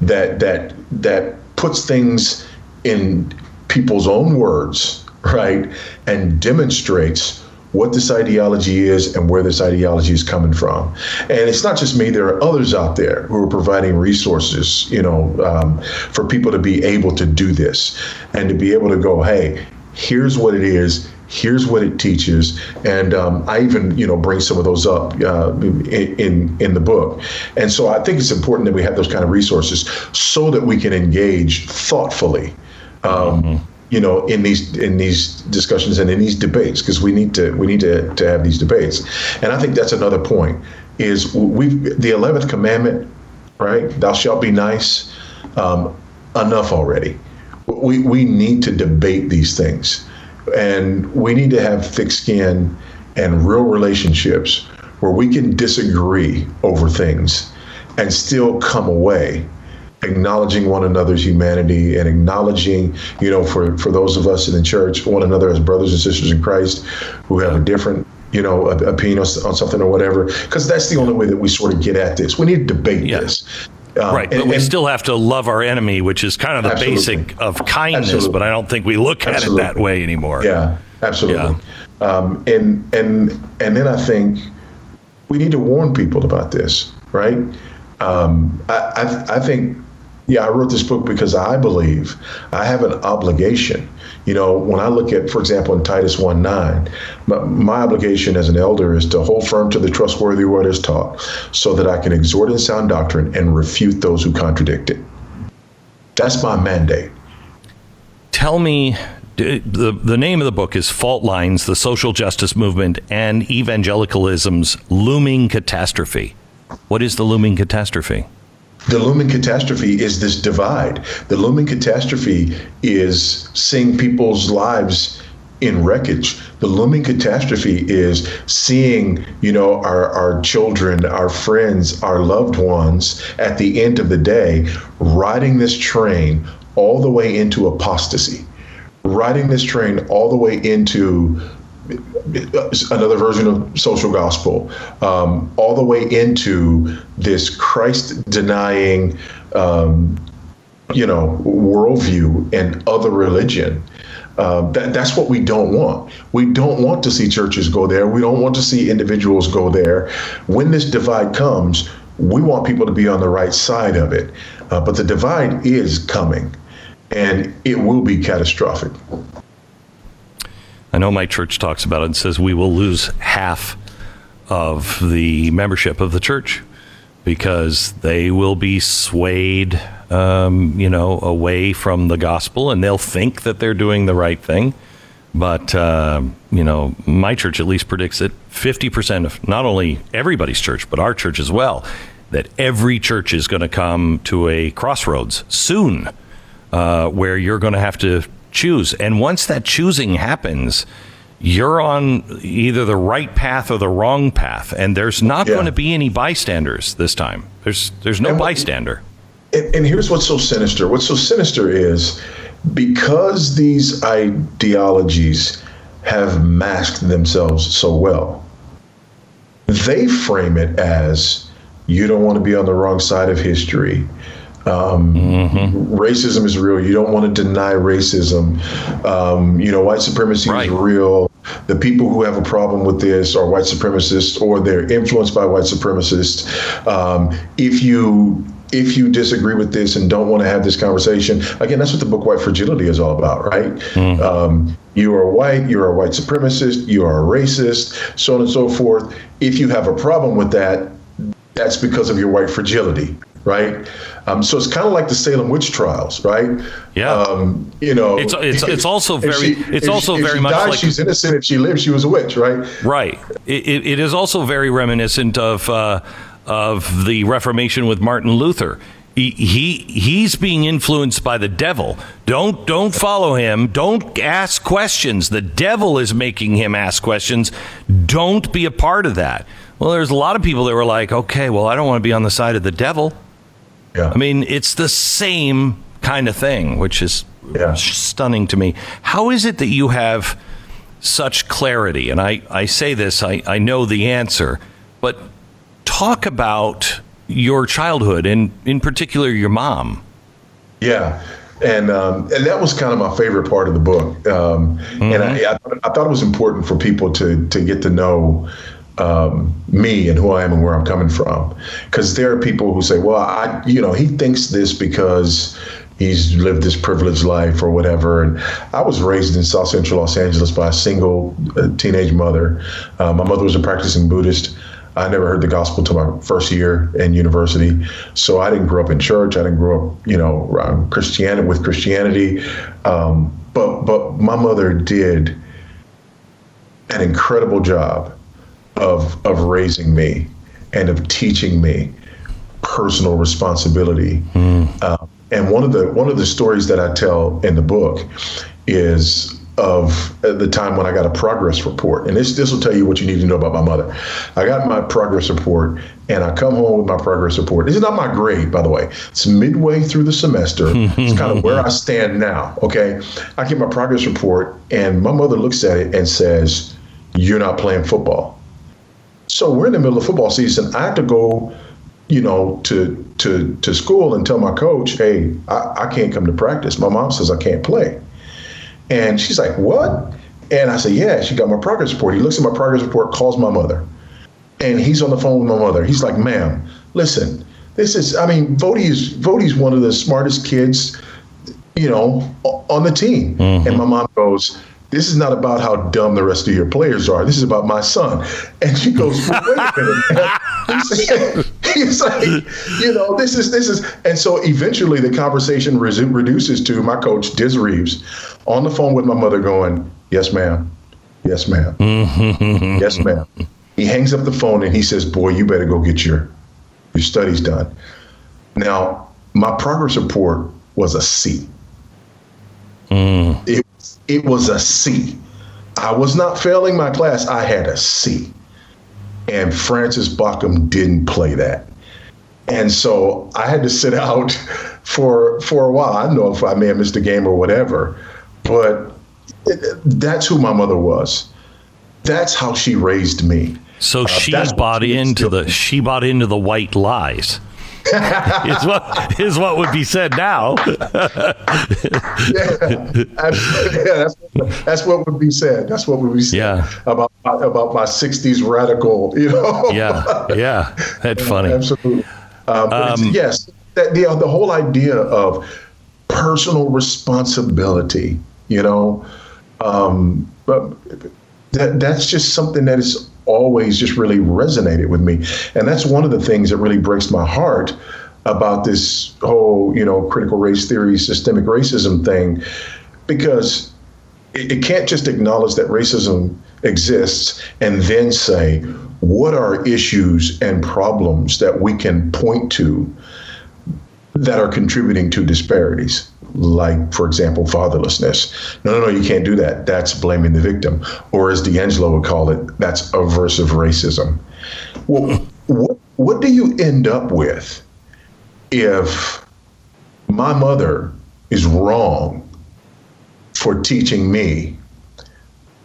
that that that puts things in people's own words, right, and demonstrates what this ideology is and where this ideology is coming from. And it's not just me, there are others out there who are providing resources, you know, um, for people to be able to do this and to be able to go, hey, here's what it is. Here's what it teaches, and um, I even you know bring some of those up uh, in in the book, and so I think it's important that we have those kind of resources so that we can engage thoughtfully. Um, mm-hmm you know in these in these discussions and in these debates because we need to we need to, to have these debates and i think that's another point is we've the 11th commandment right? Thou shalt be nice. Um, enough already. We, we need to debate these things. And we need to have thick skin and real relationships where we can disagree over things and still come away acknowledging one another's humanity and acknowledging, you know, for, for those of us in the church, one another as brothers and sisters in Christ who have a different, you know, opinion on, something or whatever. Because that's the only way that we sort of get at this. We need to debate yeah. this. Um, right, but and, we and, still have to love our enemy, which is kind of the absolutely. basic of kindness. Absolutely. But I don't think we look at absolutely. it that way anymore. Yeah, absolutely. Yeah. Um, and and and then I think we need to warn people about this, right? Um, I, I, I think yeah, I wrote this book because I believe I have an obligation. You know, when I look at, for example, in Titus 1 9, my, my, obligation as an elder is to hold firm to the trustworthy word as taught, so that I can exhort in sound doctrine and refute those who contradict it. That's my mandate. Tell me the, the name of the book is Fault Lines The Social Justice Movement and Evangelicalism's Looming Catastrophe. What is the looming catastrophe? The looming catastrophe is this divide. The looming catastrophe is seeing people's lives in wreckage. The looming catastrophe is seeing, you know, our, our children, our friends, our loved ones at the end of the day riding this train all the way into apostasy, riding this train all the way into another version of social gospel, um, all the way into this Christ denying, um, you know, worldview and other religion. Uh, that, that's what we don't want. We don't want to see churches go there. We don't want to see individuals go there. When this divide comes, we want people to be on the right side of it. Uh, but the divide is coming, and it will be catastrophic. I know my church talks about it and says we will lose half of the membership of the church because they will be swayed, um, you know, away from the gospel, and they'll think that they're doing the right thing. But uh, you know, my church at least predicts that 50% of not only everybody's church, but our church as well, that every church is going to come to a crossroads soon, uh, where you're going to have to choose. And once that choosing happens, you're on either the right path or the wrong path, and there's not yeah. going to be any bystanders this time. There's there's no and, bystander. And, and here's what's so sinister. What's so sinister is because these ideologies have masked themselves so well, they frame it as you don't want to be on the wrong side of history. Um, mm-hmm. Racism is real. You don't want to deny racism. Um, you know, white supremacy right. is real. The people who have a problem with this are white supremacists or they're influenced by white supremacists. Um, if you if you disagree with this and don't want to have this conversation, again, that's what the book White Fragility is all about, right? Mm. Um, you are white, you're a white supremacist, you are a racist, so on and so forth. If you have a problem with that, that's because of your white fragility, right? Um, so it's kind of like the Salem witch trials, right? Yeah. Um, you know, it's it's, it's also very she, it's also she, very much died, like she's innocent. If she lives, she was a witch, right? Right. It, it is also very reminiscent of uh, of the Reformation with Martin Luther. He, he he's being influenced by the devil. Don't don't follow him. Don't ask questions. The devil is making him ask questions. Don't be a part of that. Well, there's a lot of people that were like, okay, well, I don't want to be on the side of the devil. Yeah. I mean, it's the same kind of thing, which is yeah. stunning to me. How is it that you have such clarity? And I, I say this, I, I know the answer, but talk about your childhood and in particular your mom. Yeah. And um, and that was kind of my favorite part of the book. Um, mm-hmm. And I, I, I, thought it was important for people to to get to know um, me and who I am and where I'm coming from. Because there are people who say, well, I, you know, he thinks this because he's lived this privileged life or whatever. And I was raised in South Central Los Angeles by a single uh, teenage mother. Uh, my mother was a practicing Buddhist. I never heard the gospel until my first year in university. So I didn't grow up in church. I didn't grow up, you know, Christianity with Christianity. Um, but but my mother did an incredible job of of raising me and of teaching me personal responsibility. Mm. Uh, and one of the one of the stories that I tell in the book is of the time when I got a progress report. And this this will tell you what you need to know about my mother. I got my progress report and I come home with my progress report. This is not my grade, by the way. It's midway through the semester. it's kind of (laughs) where I stand now. Okay. I get my progress report and my mother looks at it and says, You're not playing football. So we're in the middle of football season. I have to go you know, to to to school and tell my coach, hey, I, I can't come to practice. My mom says I can't play. And she's like, What? And I said, Yeah, she got my progress report. He looks at my progress report, calls my mother. And he's on the phone with my mother. He's like, Ma'am, listen, this is, I mean, Voddie is Voddie's one of the smartest kids, you know, on the team. Mm-hmm. And my mom goes, this is not about how dumb the rest of your players are. This is about my son. And she goes, well, wait a minute. (laughs) He's, like, you know, this is, this is. And so eventually the conversation reduces to my coach, Diz Reeves, on the phone with my mother going, yes, ma'am. Yes, ma'am. (laughs) yes, ma'am. He hangs up the phone and he says, boy, you better go get your, your studies done. Now, my progress report was a C. Mm. It it was a C. I was not failing my class. I had a C. And Francis Baucham didn't play that. And so I had to sit (laughs) out for for a while. I know if I may have missed a game or whatever, but it, that's who my mother was. That's how she raised me. So uh, she bought into the she bought into the white lies (laughs) is what is what would be said now. (laughs) yeah, yeah that's, what, that's what would be said. That's what would be said yeah. about about my '60s radical. You know. yeah, yeah, that's (laughs) funny. Absolutely. Um, um, yes, that, the the whole idea of personal responsibility. You know, um, but that that's just something that is always just really resonated with me. And that's one of the things that really breaks my heart about this whole, you know, critical race theory, systemic racism thing, because it, it can't just acknowledge that racism exists and then say, what are issues and problems that we can point to that are contributing to disparities? like, for example, fatherlessness. No, no, no, you can't do that. That's blaming the victim. Or as DiAngelo would call it, that's aversive racism. Well, what, what do you end up with if my mother is wrong for teaching me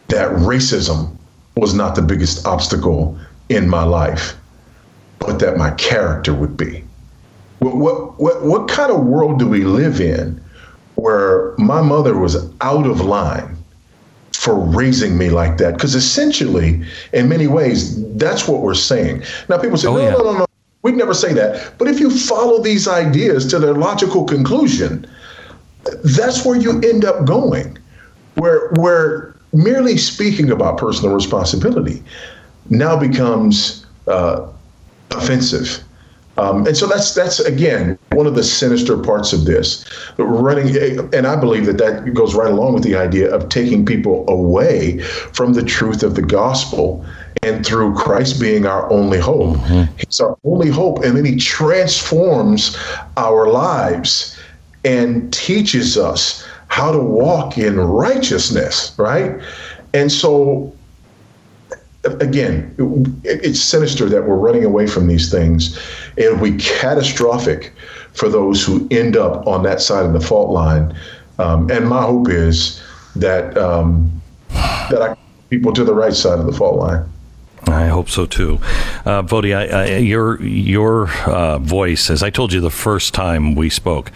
that racism was not the biggest obstacle in my life, but that my character would be? What, what, what, what kind of world do we live in where my mother was out of line for raising me like that. Because essentially, in many ways, that's what we're saying. Now, people say, oh, no, yeah. no, no, no, we'd never say that. But if you follow these ideas to their logical conclusion, that's where you end up going, where, where merely speaking about personal responsibility now becomes uh, offensive um, and so that's that's again one of the sinister parts of this. But running, and I believe that that goes right along with the idea of taking people away from the truth of the gospel, and through Christ being our only hope, mm-hmm. He's our only hope, and then He transforms our lives and teaches us how to walk in righteousness, right? And so again, it's sinister that we're running away from these things. It'll be catastrophic for those who end up on that side of the fault line. Um, and my hope is that um, that I people to the right side of the fault line. I hope so too, uh, Voddie. I, I, your your uh, voice, as I told you the first time we spoke,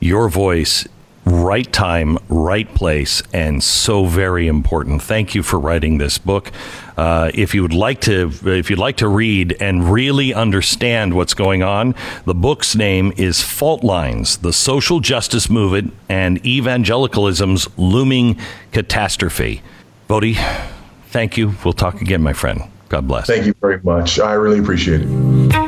your voice right time, right place, and so very important. Thank you for writing this book. Uh, if you would like to, if you'd like to read and really understand what's going on, the book's name is Fault Lines: The Social Justice Movement and Evangelicalism's Looming Catastrophe. Voddie, thank you. We'll talk again, my friend. God bless. Thank you very much. I really appreciate it.